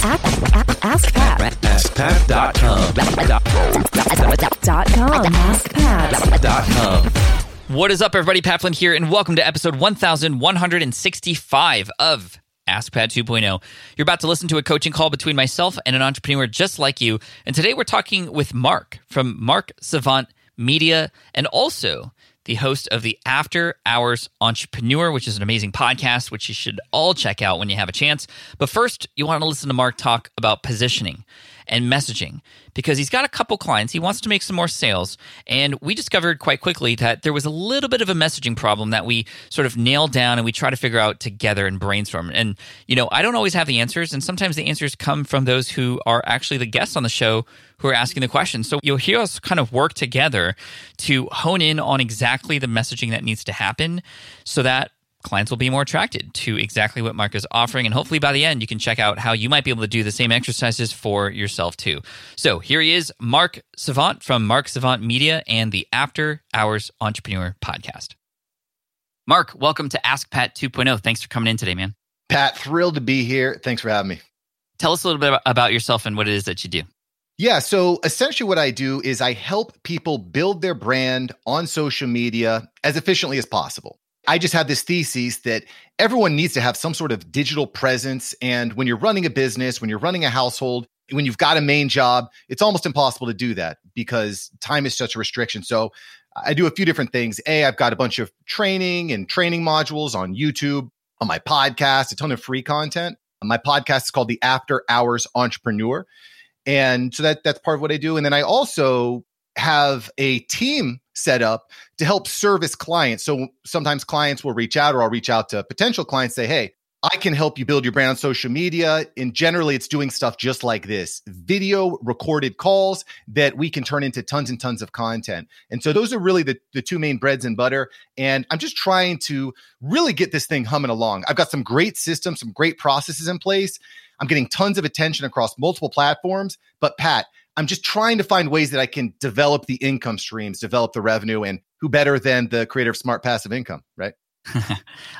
Ask Pat. AskPat.com. Dot com. AskPat. What is up, everybody? Pat Flynn here, and welcome to episode 1165 of Ask Pat 2.0. You're about to listen to a coaching call between myself and an entrepreneur just like you. And today we're talking with Mark from Mark Savant Media and also the host of the After Hours Entrepreneur, which is an amazing podcast, which you should all check out when you have a chance. But first, you want to listen to Mark talk about positioning and messaging because he's got a couple clients. He wants to make some more sales. And we discovered quite quickly that there was a little bit of a messaging problem that we sort of nailed down and we try to figure out together and brainstorm. And, you know, I don't always have the answers. And sometimes the answers come from those who are actually the guests on the show who are asking the questions. So you'll hear us kind of work together to hone in on exactly the messaging that needs to happen so that clients will be more attracted to exactly what Mark is offering. And hopefully by the end, you can check out how you might be able to do the same exercises for yourself too. So here he is, Mark Savant from Mark Savant Media and the After Hours Entrepreneur podcast. Mark, welcome to Ask Pat 2.0. Thanks for coming in today, man. Pat, thrilled to be here. Thanks for having me. Tell us a little bit about yourself and what it is that you do. Yeah, so essentially what I do is I help people build their brand on social media as efficiently as possible. I just have this thesis that everyone needs to have some sort of digital presence. And when you're running a business, when you're running a household, when you've got a main job, it's almost impossible to do that because time is such a restriction. So I do a few different things. A, I've got a bunch of training and training modules on YouTube, on my podcast, a ton of free content. My podcast is called the After Hours Entrepreneur. And so that that's part of what I do. And then I also have a team set up to help service clients. So sometimes clients will reach out or I'll reach out to potential clients say, "Hey, I can help you build your brand on social media. And generally, it's doing stuff just like this video recorded calls that we can turn into tons and tons of content. And so, those are really the, the two main breads and butter. And I'm just trying to really get this thing humming along. I've got some great systems, some great processes in place. I'm getting tons of attention across multiple platforms. But, Pat, I'm just trying to find ways that I can develop the income streams, develop the revenue, and who better than the creator of smart passive income, right?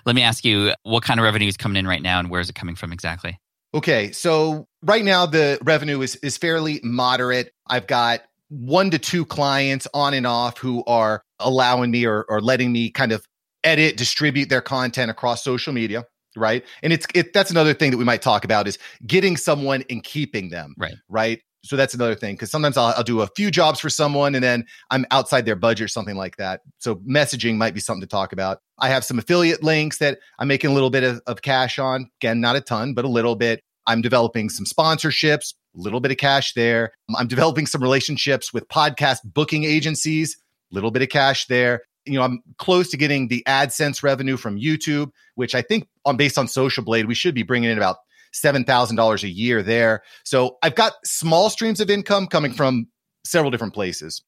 Let me ask you what kind of revenue is coming in right now and where is it coming from exactly? Okay, so right now the revenue is is fairly moderate. I've got one to two clients on and off who are allowing me or, or letting me kind of edit, distribute their content across social media right and it's it that's another thing that we might talk about is getting someone and keeping them right right so that's another thing because sometimes I'll, I'll, do a few jobs for someone and then i'm outside their budget or something like that. So messaging might be something to talk about. I have some affiliate links that i'm making a little bit of, of cash on. Again not a ton but a little bit. I'm developing some sponsorships a little bit of cash there. I'm developing some relationships with podcast booking agencies a little bit of cash there. You know, I'm close to getting the AdSense revenue from YouTube, which I think on based on Social Blade, we should be bringing in about seven thousand dollars a year there. So I've got small streams of income coming from several different places.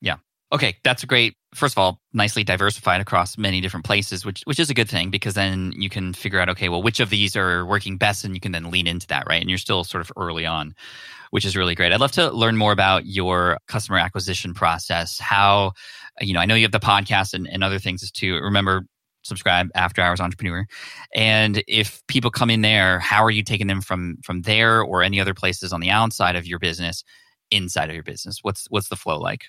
Yeah. Okay, that's great. First of all, nicely diversified across many different places, which which is a good thing because then you can figure out okay, well, which of these are working best, and you can then lean into that, right? And you're still sort of early on, which is really great. I'd love to learn more about your customer acquisition process. How, you know, I know you have the podcast and, and other things too. Remember, subscribe after hours entrepreneur and if people come in there how are you taking them from from there or any other places on the outside of your business inside of your business what's what's the flow like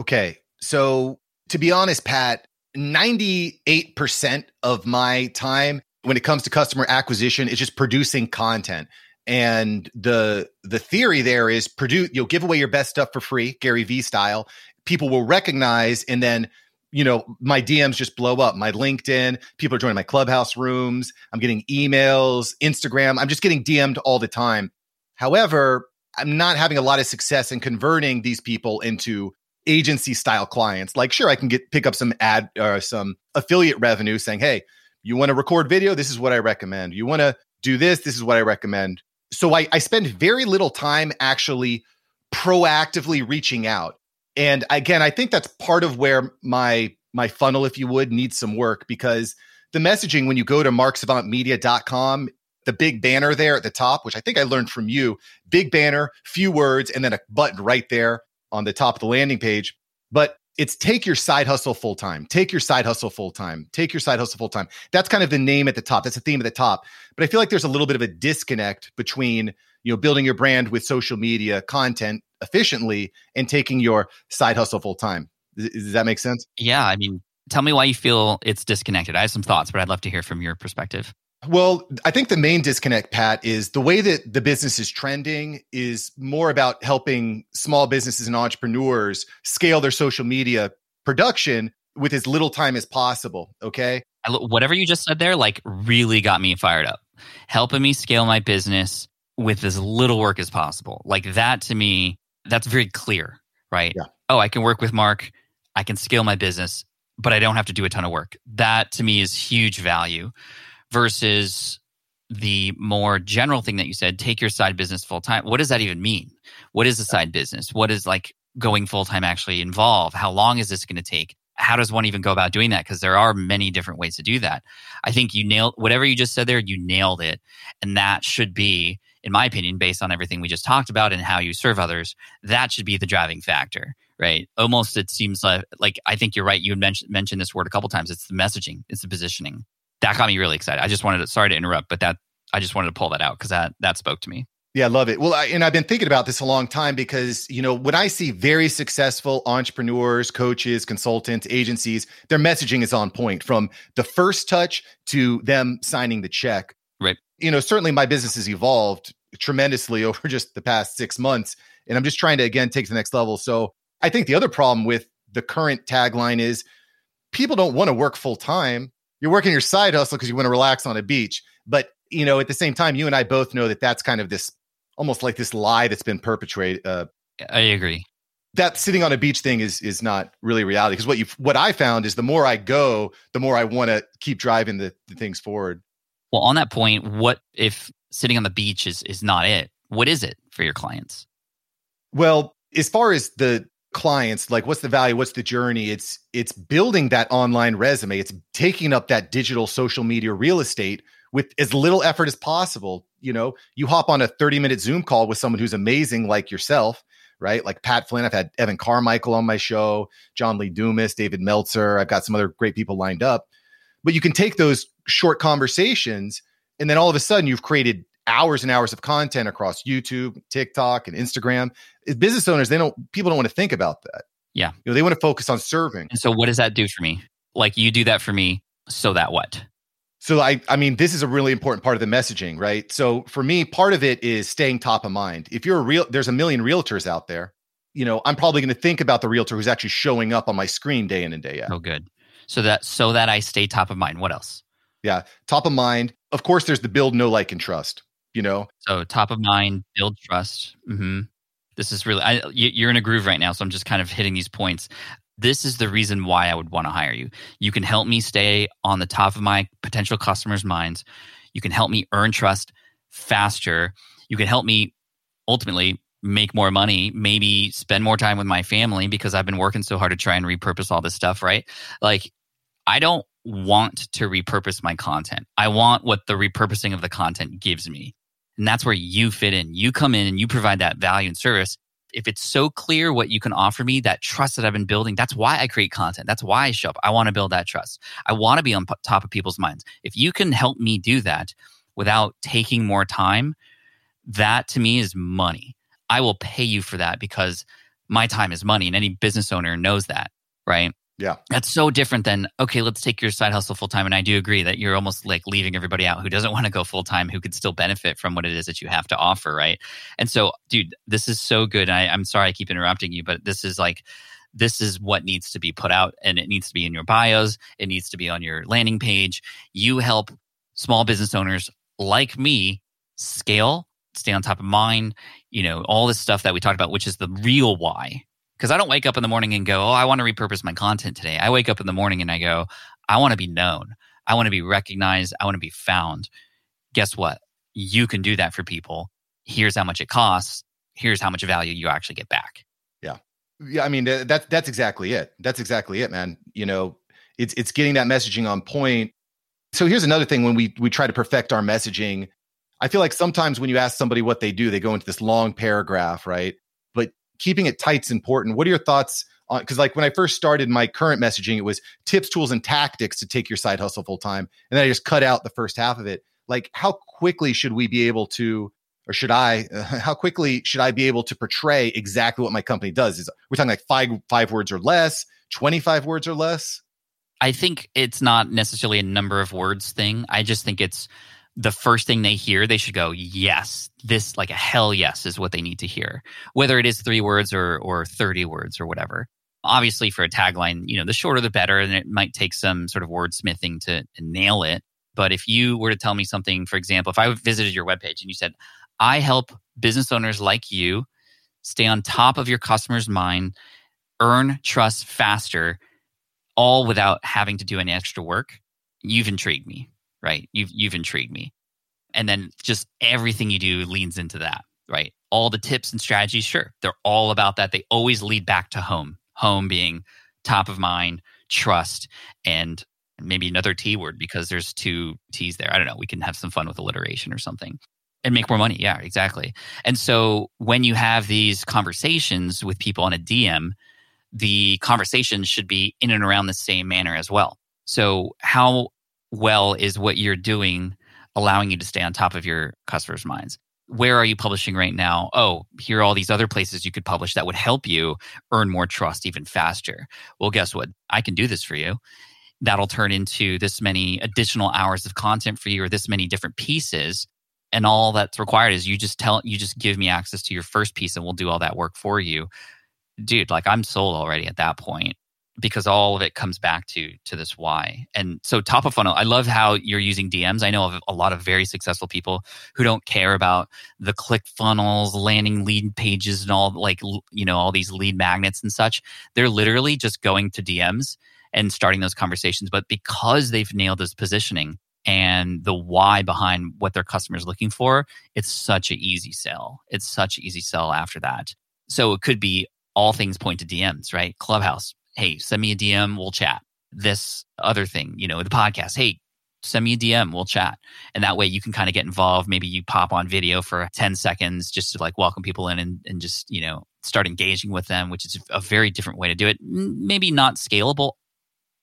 Okay. So to be honest, Pat, 98% of my time when it comes to customer acquisition is just producing content. And the the theory there is produce you'll give away your best stuff for free, Gary Vee style. People will recognize and then you know, my DMs just blow up. My LinkedIn, people are joining my clubhouse rooms. I'm getting emails, Instagram. I'm just getting DM'd all the time. However, I'm not having a lot of success in converting these people into agency style clients. Like, sure, I can get pick up some ad or some affiliate revenue saying, hey, you want to record video? This is what I recommend. You want to do this? This is what I recommend. So I, I spend very little time actually proactively reaching out. And again, I think that's part of where my my funnel, if you would, needs some work because the messaging when you go to marksavantmedia.com, the big banner there at the top, which I think I learned from you, big banner, few words, and then a button right there on the top of the landing page. But it's take your side hustle full time. Take your side hustle full time. Take your side hustle full time. That's kind of the name at the top. That's the theme at the top. But I feel like there's a little bit of a disconnect between you know, building your brand with social media content efficiently and taking your side hustle full time. Does, that make sense? Yeah. I mean, tell me why you feel it's disconnected. I have some thoughts, but I'd love to hear from your perspective. Well, I think the main disconnect, Pat, is the way that the business is trending is more about helping small businesses and entrepreneurs scale their social media production with as little time as possible. Okay. Whatever you just said there, like, really got me fired up. Helping me scale my business with as little work as possible. Like, that to me, that's very clear, right? Yeah. Oh, I can work with Mark. I can scale my business, but I don't have to do a ton of work. That to me is huge value versus the more general thing that you said take your side business full time. What does that even mean? What is a side business? What is like going full time actually involve? How long is this going to take? How does one even go about doing that? Because there are many different ways to do that. I think you nailed whatever you just said there, you nailed it. And that should be, in my opinion, based on everything we just talked about and how you serve others, that should be the driving factor, right? Almost it seems like, like I think you're right. You mentioned, mentioned this word a couple times. It's the messaging, it's the positioning. That got me really excited. I just wanted to, sorry to interrupt, but that, I just wanted to pull that out because that, that spoke to me. Yeah, I love it. Well, I, and I've been thinking about this a long time because, you know, when I see very successful entrepreneurs, coaches, consultants, agencies, their messaging is on point from the first touch to them signing the check. Right. You know, certainly my business has evolved tremendously over just the past six months. And I'm just trying to, again, take to the next level. So I think the other problem with the current tagline is people don't want to work full time. You're working your side hustle because you want to relax on a beach. But, you know, at the same time, you and I both know that that's kind of this almost like this lie that's been perpetrated. Uh, I agree. That sitting on a beach thing is is not really reality because what you what I found is the more I go, the more I want to keep driving the, the things forward. Well, on that point, what if sitting on the beach is is not it? What is it for your clients? Well, as far as the clients, like what's the value, what's the journey? It's it's building that online resume. It's taking up that digital social media real estate with as little effort as possible. You know, you hop on a 30 minute Zoom call with someone who's amazing like yourself, right? Like Pat Flynn. I've had Evan Carmichael on my show, John Lee Dumas, David Meltzer. I've got some other great people lined up. But you can take those short conversations and then all of a sudden you've created hours and hours of content across YouTube, TikTok, and Instagram. As business owners, they don't people don't want to think about that. Yeah. You know, they want to focus on serving. And so what does that do for me? Like you do that for me, so that what? So I I mean this is a really important part of the messaging, right? So for me, part of it is staying top of mind. If you're a real there's a million realtors out there, you know, I'm probably going to think about the realtor who's actually showing up on my screen day in and day out. Oh good. So that so that I stay top of mind. What else? Yeah, top of mind. Of course there's the build no like and trust, you know. So top of mind, build trust. hmm This is really I, you're in a groove right now, so I'm just kind of hitting these points this is the reason why I would want to hire you. You can help me stay on the top of my potential customers' minds. You can help me earn trust faster. You can help me ultimately make more money, maybe spend more time with my family because I've been working so hard to try and repurpose all this stuff, right? Like, I don't want to repurpose my content. I want what the repurposing of the content gives me. And that's where you fit in. You come in and you provide that value and service if it's so clear what you can offer me, that trust that I've been building, that's why I create content. That's why I show up. I want to build that trust. I want to be on top of people's minds. If you can help me do that without taking more time, that to me is money. I will pay you for that because my time is money and any business owner knows that, right? Yeah. That's so different than, okay, let's take your side hustle full time. And I do agree that you're almost like leaving everybody out who doesn't want to go full time, who could still benefit from what it is that you have to offer. Right. And so, dude, this is so good. I, I'm sorry I keep interrupting you, but this is like, this is what needs to be put out and it needs to be in your bios. It needs to be on your landing page. You help small business owners like me scale, stay on top of mind, you know, all this stuff that we talked about, which is the real why because I don't wake up in the morning and go, oh, I want to repurpose my content today. I wake up in the morning and I go, I want to be known. I want to be recognized. I want to be found. Guess what? You can do that for people. Here's how much it costs. Here's how much value you actually get back. Yeah. Yeah. I mean, that's, that's exactly it. That's exactly it, man. You know, it's, it's getting that messaging on point. So here's another thing when we, we try to perfect our messaging, I feel like sometimes when you ask somebody what they do, they go into this long paragraph, right? Keeping it tight's important. What are your thoughts on because like when I first started my current messaging, it was tips, tools, and tactics to take your side hustle full time. And then I just cut out the first half of it. Like, how quickly should we be able to or should I, how quickly should I be able to portray exactly what my company does? Is we're talking like five five words or less, twenty five words or less? I think it's not necessarily a number of words thing. I just think it's the first thing they hear, they should go, yes, this like a hell yes is what they need to hear, whether it is three words or or thirty words or whatever. Obviously, for a tagline, you know, the shorter the better, and it might take some sort of wordsmithing to nail it. But if you were to tell me something, for example, if I visited your webpage and you said, I help business owners like you stay on top of your customer's mind, earn trust faster, all without having to do any extra work, you've intrigued me, right? You've you've intrigued me. And then just everything you do leans into that, right? All the tips and strategies, sure, they're all about that. They always lead back to home. Home being top of mind, trust, and maybe another T word because there's two T's there. I don't know. We can have some fun with alliteration or something and make more money. Yeah, exactly. And so when you have these conversations with people on a DM, the conversation should be in and around the same manner as well. So, how well is what you're doing allowing you to stay on top of your customers' minds? Where are you publishing right now? Oh, here are all these other places you could publish that would help you earn more trust even faster. Well, guess what? I can do this for you. That'll turn into this many additional hours of content for you or this many different pieces and all that's required is you just tell you just give me access to your first piece and we'll do all that work for you dude like i'm sold already at that point because all of it comes back to to this why and so top of funnel i love how you're using dms i know of a lot of very successful people who don't care about the click funnels landing lead pages and all like you know all these lead magnets and such they're literally just going to dms and starting those conversations but because they've nailed this positioning and the why behind what their customers looking for, it's such an easy sell. It's such an easy sell after that. So it could be all things point to DMs, right? Clubhouse, hey, send me a DM, we'll chat. This other thing, you know, the podcast, hey, send me a DM, we'll chat. And that way you can kind of get involved. Maybe you pop on video for 10 seconds just to like welcome people in and, and just, you know, start engaging with them, which is a very different way to do it. Maybe not scalable.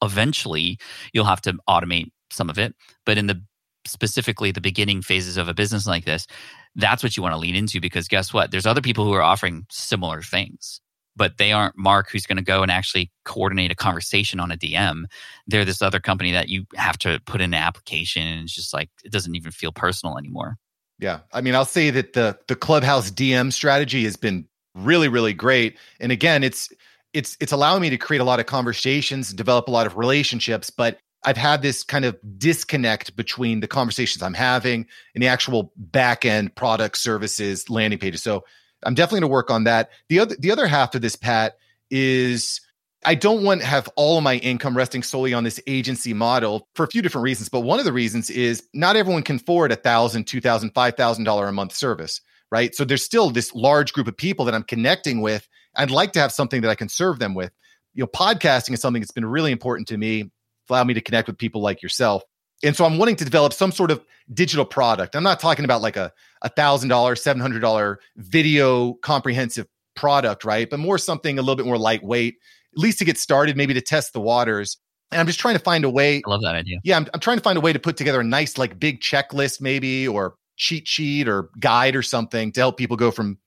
Eventually, you'll have to automate some of it, but in the specifically the beginning phases of a business like this, that's what you want to lean into because guess what? There's other people who are offering similar things, but they aren't Mark who's going to go and actually coordinate a conversation on a DM. They're this other company that you have to put in an application and it's just like it doesn't even feel personal anymore. Yeah. I mean, I'll say that the the Clubhouse DM strategy has been really really great. And again, it's it's it's allowing me to create a lot of conversations, develop a lot of relationships, but I've had this kind of disconnect between the conversations I'm having and the actual back end product services landing pages. So I'm definitely going to work on that. The other the other half of this, Pat, is I don't want to have all of my income resting solely on this agency model for a few different reasons. But one of the reasons is not everyone can afford a thousand, two thousand, five thousand dollar a month service, right? So there's still this large group of people that I'm connecting with. I'd like to have something that I can serve them with. You know, podcasting is something that's been really important to me allow me to connect with people like yourself. And so I'm wanting to develop some sort of digital product. I'm not talking about like a $1,000, $700 video comprehensive product, right? But more something a little bit more lightweight, at least to get started, maybe to test the waters. And I'm just trying to find a way. I love that idea. Yeah, I'm, I'm trying to find a way to put together a nice, like big checklist, maybe, or cheat sheet or guide or something to help people go from,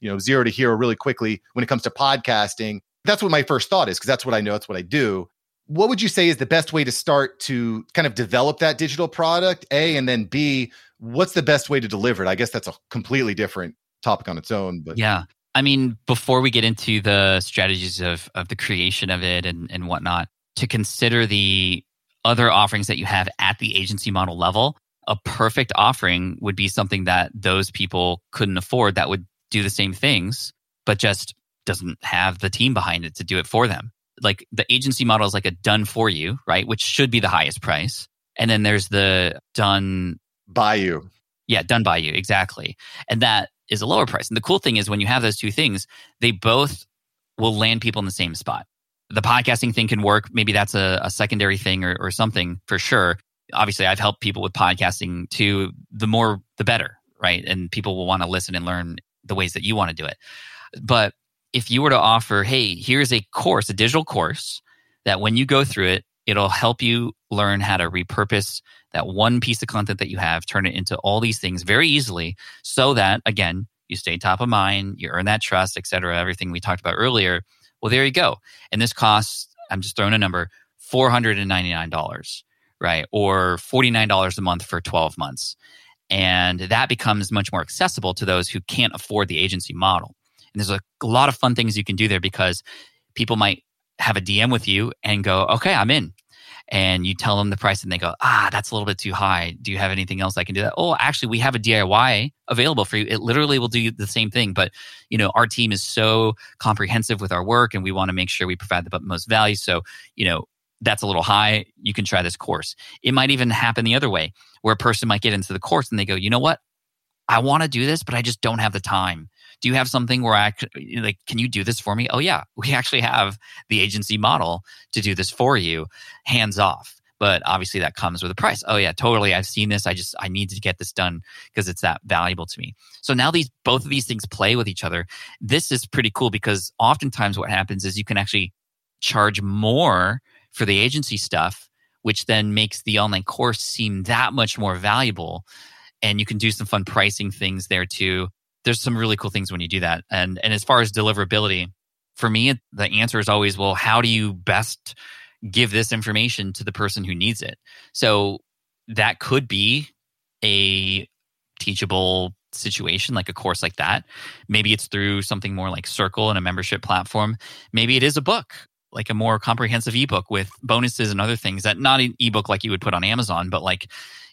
you know, zero to hero really quickly when it comes to podcasting. That's what my first thought is because that's what I know, that's what I do what would you say is the best way to start to kind of develop that digital product a and then b what's the best way to deliver it? I guess that's a completely different topic on its own but yeah. I mean before we get into the strategies of of the creation of it and and whatnot to consider the other offerings that you have at the agency model level a perfect offering would be something that those people couldn't afford that would do the same things but just doesn't have the team behind it to do it for them like the agency model is like a done for you, right? Which should be the highest price. And then there's the done by you. Yeah, done by you. Exactly. And that is a lower price. And the cool thing is when you have those two things, they both will land people in the same spot. The podcasting thing can work. Maybe that's a, a secondary thing or, or something for sure. Obviously, I've helped people with podcasting too. The more, the better, right? And people will want to listen and learn the ways that you want to do it. But if you were to offer, hey, here's a course, a digital course that when you go through it, it'll help you learn how to repurpose that one piece of content that you have, turn it into all these things very easily so that, again, you stay top of mind, you earn that trust, et cetera, everything we talked about earlier. Well, there you go. And this costs, I'm just throwing a number, $499, right? Or $49 a month for 12 months. And that becomes much more accessible to those who can't afford the agency model. And there's a, lot of fun things you can do there because people might have a DM with you and go, okay, I'm in and you tell them the price and they go, ah, that's a little bit too high. Do you have anything else I can do that? Oh, actually, we have a DIY available for you. It literally will do the same thing. But, you know, our team is so comprehensive with our work and we want to make sure we provide the most value. So, you know, that's a little high. You can try this course. It might even happen the other way where a person might get into the course and they go, you know what? I want to do this, but I just don't have the time do you have something where I like, can you do this for me? Oh, yeah, we actually have the agency model to do this for you, hands off. But obviously, that comes with a price. Oh, yeah, totally. I've seen this. I just, I need to get this done because it's that valuable to me. So now these, both of these things play with each other. This is pretty cool because oftentimes what happens is you can actually charge more for the agency stuff, which then makes the online course seem that much more valuable. And you can do some fun pricing things there too there's some really cool things when you do that. And and as far as deliverability, for me, the answer is always, well, how do you best give this information to the person who needs it? So that could be a teachable situation like a course like that maybe it's through something more like circle and a membership platform maybe it is a book like a more comprehensive ebook with bonuses and other things that not an ebook like you would put on amazon but like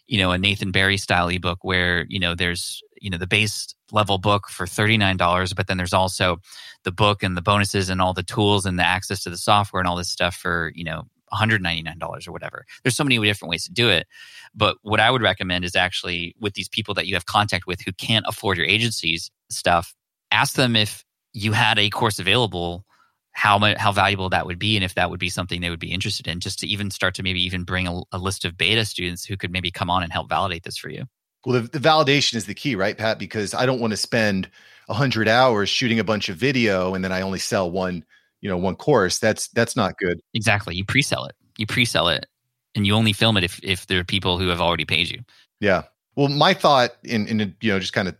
you know a nathan barry style ebook where you know there's you know the base level book for $39 but then there's also the book and the bonuses and all the tools and the access to the software and all this stuff for you know $199 or whatever. There's so many different ways to do it. But what i would recommend is actually with these people that you have contact with who can't afford your agency's stuff ask them if you had a course available how much how valuable that would be and if that would be something they would be interested in just to even start to maybe even bring a, a list of beta students who could maybe come on and help validate this for you well, the, the validation is the key, right, Pat? Because I don't want to spend a hundred hours shooting a bunch of video and then I only sell one, you know, one course. That's that's not good. Exactly. You pre-sell it. You pre-sell it, and you only film it if if there are people who have already paid you. Yeah. Well, my thought, in in you know, just kind of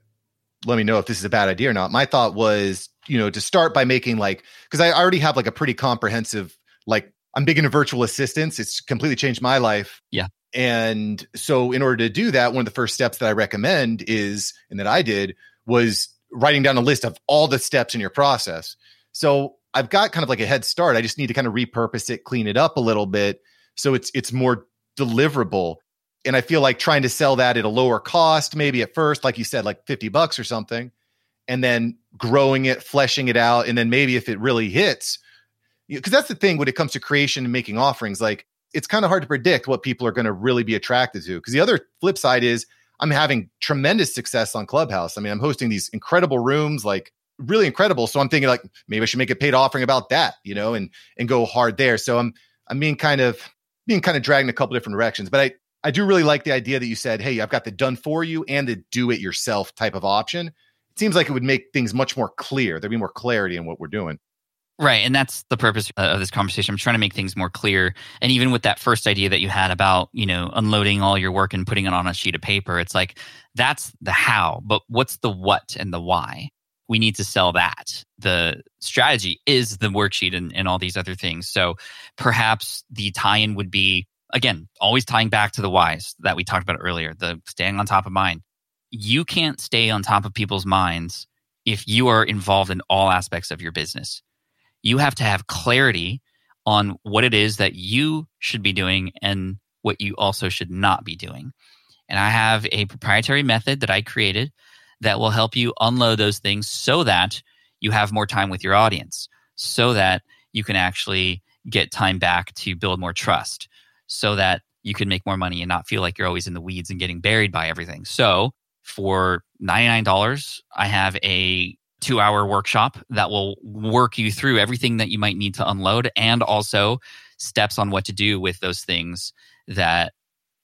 let me know if this is a bad idea or not. My thought was, you know, to start by making like because I already have like a pretty comprehensive like I'm big into virtual assistants. It's completely changed my life. Yeah. And so, in order to do that, one of the first steps that I recommend is, and that I did, was writing down a list of all the steps in your process. So I've got kind of like a head start. I just need to kind of repurpose it, clean it up a little bit, so it's it's more deliverable. And I feel like trying to sell that at a lower cost, maybe at first, like you said, like fifty bucks or something, and then growing it, fleshing it out, and then maybe if it really hits, because that's the thing when it comes to creation and making offerings, like it's kind of hard to predict what people are going to really be attracted to. Because the other flip side is I'm having tremendous success on Clubhouse. I mean, I'm hosting these incredible rooms, like really incredible. So I'm thinking like maybe I should make a paid offering about that, you know, and and go hard there. So I'm I'm being kind of being kind of dragged in a couple different directions. But I I do really like the idea that you said, hey, I've got the done for you and the do it yourself type of option. It seems like it would make things much more clear. There'd be more clarity in what we're doing. Right. And that's the purpose uh, of this conversation. I'm trying to make things more clear. And even with that first idea that you had about, you know, unloading all your work and putting it on a sheet of paper, it's like that's the how, but what's the what and the why? We need to sell that. The strategy is the worksheet and, and all these other things. So perhaps the tie in would be, again, always tying back to the whys that we talked about earlier, the staying on top of mind. You can't stay on top of people's minds if you are involved in all aspects of your business you have to have clarity on what it is that you should be doing and what you also should not be doing. And I have a proprietary method that I created that will help you unload those things so that you have more time with your audience, so that you can actually get time back to build more trust, so that you can make more money and not feel like you're always in the weeds and getting buried by everything. So for $99, I have a two hour workshop that will work you through everything that you might need to unload and also steps on what to do with those things that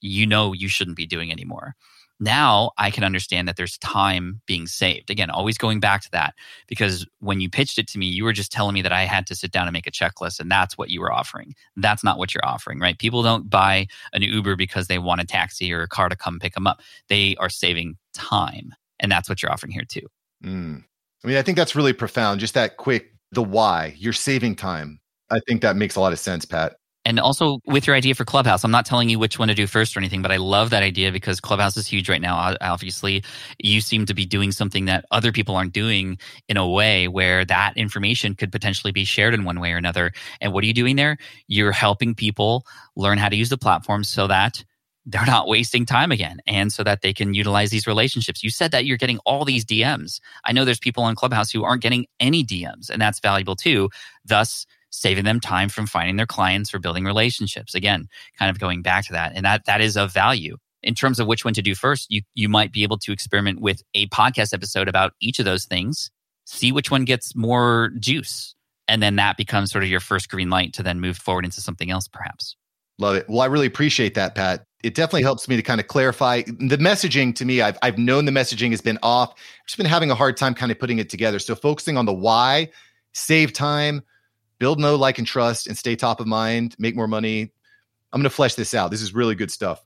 you know you shouldn't be doing anymore. Now I can understand that there's time being saved. Again, always going back to that because when you pitched it to me, you were just telling me that I had to sit down and make a checklist and that's what you were offering. That's not what you're offering, right? People don't buy an Uber because they want a taxi or a car to come pick them up. They are saving time. And that's what you're offering here too. Mm. I mean, I think that's really profound. Just that quick, the why, you're saving time. I think that makes a lot of sense, Pat. And also with your idea for Clubhouse, I'm not telling you which one to do first or anything, but I love that idea because Clubhouse is huge right now. Obviously, you seem to be doing something that other people aren't doing in a way where that information could potentially be shared in one way or another. And what are you doing there? You're helping people learn how to use the platform so that they're not wasting time again and so that they can utilize these relationships. You said that you're getting all these DMs. I know there's people on Clubhouse who aren't getting any DMs, and that's valuable too. Thus, saving them time from finding their clients or building relationships. Again, kind of going back to that. And that that is of value. In terms of which one to do first, you you might be able to experiment with a podcast episode about each of those things, see which one gets more juice. And then that becomes sort of your first green light to then move forward into something else, perhaps. Love it. Well, I really appreciate that, Pat. It definitely helps me to kind of clarify the messaging to me. I've, I've known the messaging has been off. I've just been having a hard time kind of putting it together. So focusing on the why, save time, build know, like, and trust, and stay top of mind, make more money. I'm going to flesh this out. This is really good stuff.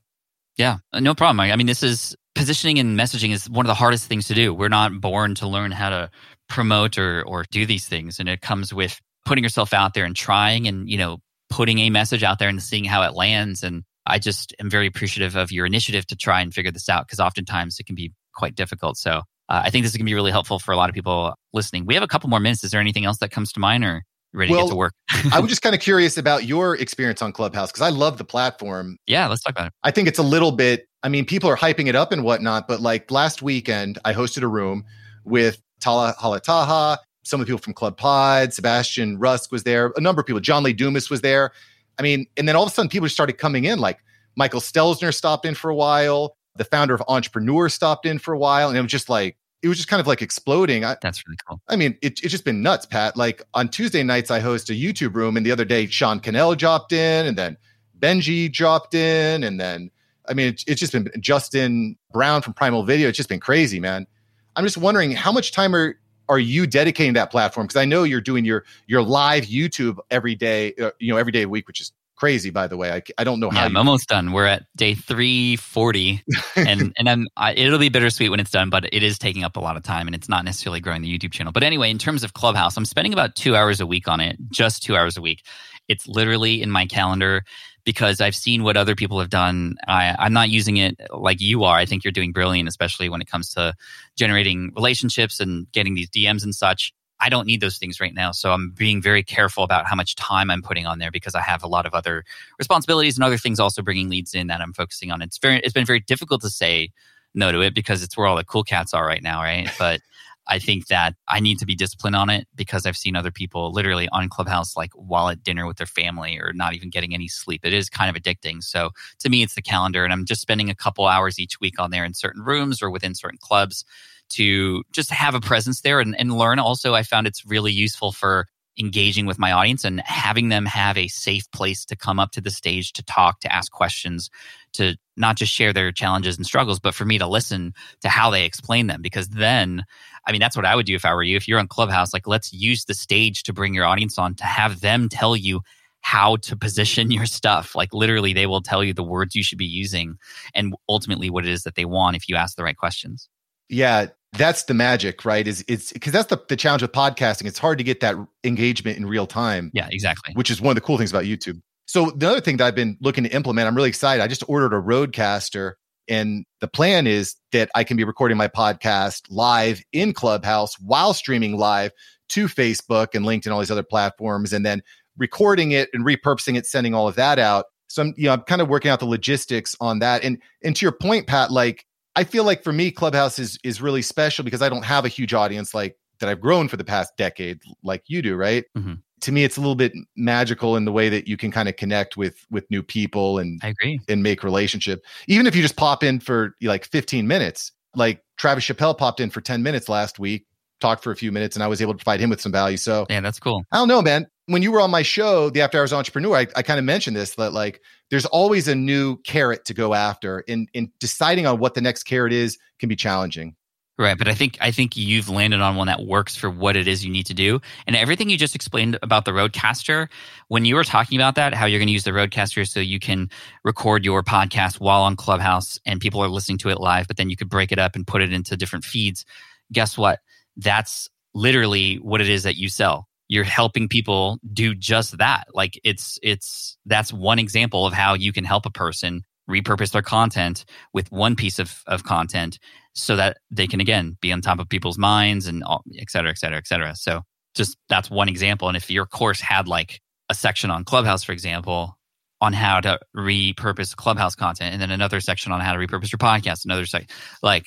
Yeah, uh, no problem. I mean, this is positioning and messaging is one of the hardest things to do. We're not born to learn how to promote or or do these things, and it comes with putting yourself out there and trying, and you know, putting a message out there and seeing how it lands. And I just am very appreciative of your initiative to try and figure this out because oftentimes it can be quite difficult. So uh, I think this is going to be really helpful for a lot of people listening. We have a couple more minutes. Is there anything else that comes to mind, or ready well, to get to work. I was just kind of curious about your experience on Clubhouse because I love the platform. Yeah, let's talk about it. I think it's a little bit, I mean, people are hyping it up and whatnot, but like last weekend, I hosted a room with Tala Halataha, some of the people from Club Pod, Sebastian Rusk was there, a number of people, John Lee Dumas was there. I mean, and then all of a sudden people just started coming in, like Michael Stelzner stopped in for a while. The founder of Entrepreneur stopped in for a while. And it was just like, it was just kind of like exploding. I, That's really cool. I mean, it, it's just been nuts, Pat. Like on Tuesday nights, I host a YouTube room, and the other day, Sean Cannell dropped in, and then Benji dropped in, and then I mean, it, it's just been Justin Brown from Primal Video. It's just been crazy, man. I'm just wondering how much time are are you dedicating that platform? Because I know you're doing your your live YouTube every day, uh, you know, every day a week, which is crazy by the way. I, I don't know how yeah, i'm you- almost done. We're at day 340 and and i'm I, it'll be bittersweet when it's done but it is taking up a lot of time and it's not necessarily growing the youtube channel. But anyway in terms of clubhouse i'm spending about two hours a week on it just two hours a week. It's literally in my calendar because I've seen what other people have done. I, I'm not using it like you are. I think you're doing brilliant, especially when it comes to generating relationships and getting these DMs and such. I don't need those things right now. So I'm being very careful about how much time I'm putting on there because I have a lot of other responsibilities and other things also bringing leads in that I'm focusing on. It's very, it's been very difficult to say no to it because it's where all the cool cats are right now, right? But I think that I need to be disciplined on it because I've seen other people literally on Clubhouse, like while at dinner with their family or not even getting any sleep. It is kind of addicting. So to me, it's the calendar, and I'm just spending a couple hours each week on there in certain rooms or within certain clubs to just have a presence there and, and learn. Also, I found it's really useful for engaging with my audience and having them have a safe place to come up to the stage to talk, to ask questions, to not just share their challenges and struggles, but for me to listen to how they explain them. Because then, I mean, that's what I would do if I were you. If you're on Clubhouse, like let's use the stage to bring your audience on to have them tell you how to position your stuff. Like literally, they will tell you the words you should be using and ultimately what it is that they want if you ask the right questions. Yeah, that's the magic, right? Is it's because that's the, the challenge with podcasting. It's hard to get that engagement in real time. Yeah, exactly. Which is one of the cool things about YouTube. So the other thing that I've been looking to implement, I'm really excited. I just ordered a Rodecaster, and the plan is that I can be recording my podcast live in Clubhouse while streaming live to Facebook and LinkedIn, all these other platforms, and then recording it and repurposing it, sending all of that out. So I'm, you know, I'm kind of working out the logistics on that. And and to your point, Pat, like I feel like for me, Clubhouse is is really special because I don't have a huge audience like that I've grown for the past decade, like you do, right? Mm-hmm. To me, it's a little bit magical in the way that you can kind of connect with with new people and I agree and make relationship. Even if you just pop in for like 15 minutes, like Travis Chappell popped in for 10 minutes last week, talked for a few minutes, and I was able to provide him with some value. So yeah, that's cool. I don't know, man. When you were on my show, the After Hours Entrepreneur, I, I kind of mentioned this that like there's always a new carrot to go after. and in deciding on what the next carrot is can be challenging. Right, but I think I think you've landed on one that works for what it is you need to do. And everything you just explained about the Rodecaster, when you were talking about that, how you're going to use the Rodecaster so you can record your podcast while on Clubhouse and people are listening to it live, but then you could break it up and put it into different feeds. Guess what? That's literally what it is that you sell. You're helping people do just that. Like it's it's that's one example of how you can help a person repurpose their content with one piece of, of content so that they can again be on top of people's minds and all, et cetera, et cetera, et cetera. So just that's one example. And if your course had like a section on Clubhouse, for example, on how to repurpose Clubhouse content, and then another section on how to repurpose your podcast, another site, like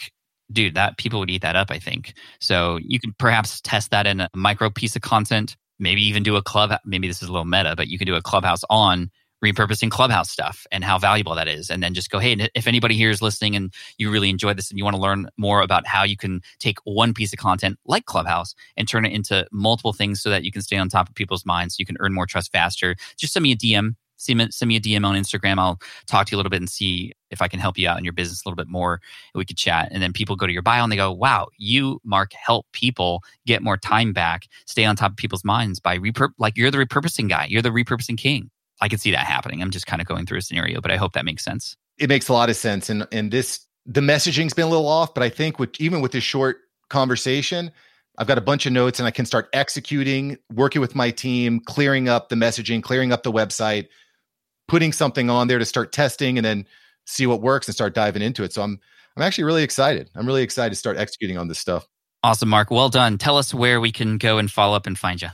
dude, that people would eat that up, I think. So you could perhaps test that in a micro piece of content, maybe even do a club. Maybe this is a little meta, but you could do a clubhouse on repurposing clubhouse stuff and how valuable that is. And then just go hey if anybody here is listening and you really enjoy this and you want to learn more about how you can take one piece of content like clubhouse and turn it into multiple things so that you can stay on top of people's minds so you can earn more trust faster just send me a dm send me, send me a dm on instagram. I'll talk to you a little bit and see if i can help you out in your business a little bit more we could chat. And then people go to your bio and they go wow you mark help people get more time back stay on top of people's minds by repurp like you're the repurposing guy. You're the repurposing king I could see that happening. I'm just kind of going through a scenario, but I hope that makes sense. It makes a lot of sense. And and this the messaging's been a little off, but I think with even with this short conversation, I've got a bunch of notes and I can start executing, working with my team, clearing up the messaging, clearing up the website, putting something on there to start testing and then see what works and start diving into it. So I'm I'm actually really excited. I'm really excited to start executing on this stuff. Awesome, Mark. Well done. Tell us where we can go and follow up and find you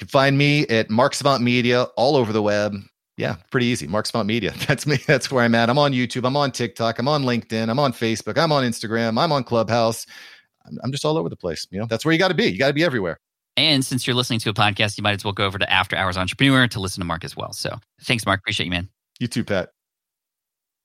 can find me at Mark Savant Media all over the web. Yeah, pretty easy. Mark Savant Media. That's me. That's where I'm at. I'm on YouTube. I'm on TikTok. I'm on LinkedIn. I'm on Facebook. I'm on Instagram. I'm on Clubhouse. I'm, I'm just all over the place. You know, that's where you got to be. You got to be everywhere. And since you're listening to a podcast, you might as well go over to After Hours Entrepreneur to listen to Mark as well. So thanks, Mark. Appreciate you, man. You too, Pat.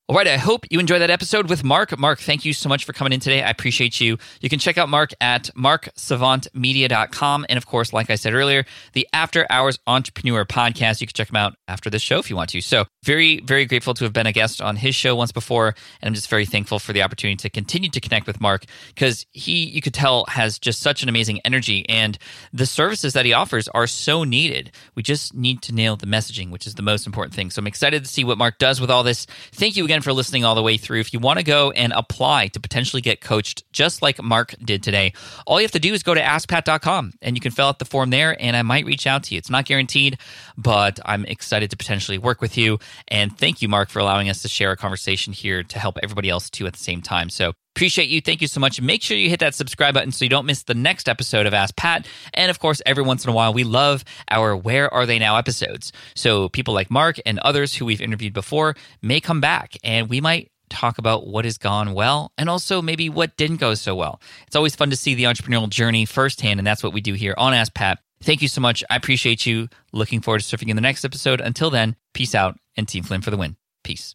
All right, I hope you enjoyed that episode with Mark. Mark, thank you so much for coming in today. I appreciate you. You can check out Mark at marksavantmedia.com. And of course, like I said earlier, the After Hours Entrepreneur podcast. You can check him out after this show if you want to. So, very, very grateful to have been a guest on his show once before. And I'm just very thankful for the opportunity to continue to connect with Mark because he, you could tell, has just such an amazing energy. And the services that he offers are so needed. We just need to nail the messaging, which is the most important thing. So, I'm excited to see what Mark does with all this. Thank you again again for listening all the way through. If you want to go and apply to potentially get coached just like Mark did today, all you have to do is go to askpat.com and you can fill out the form there and I might reach out to you. It's not guaranteed, but I'm excited to potentially work with you. And thank you, Mark, for allowing us to share a conversation here to help everybody else too at the same time. So Appreciate you. Thank you so much. Make sure you hit that subscribe button so you don't miss the next episode of Ask Pat. And of course, every once in a while, we love our Where Are They Now episodes. So people like Mark and others who we've interviewed before may come back and we might talk about what has gone well and also maybe what didn't go so well. It's always fun to see the entrepreneurial journey firsthand, and that's what we do here on Ask Pat. Thank you so much. I appreciate you. Looking forward to surfing in the next episode. Until then, peace out and Team Flynn for the win. Peace.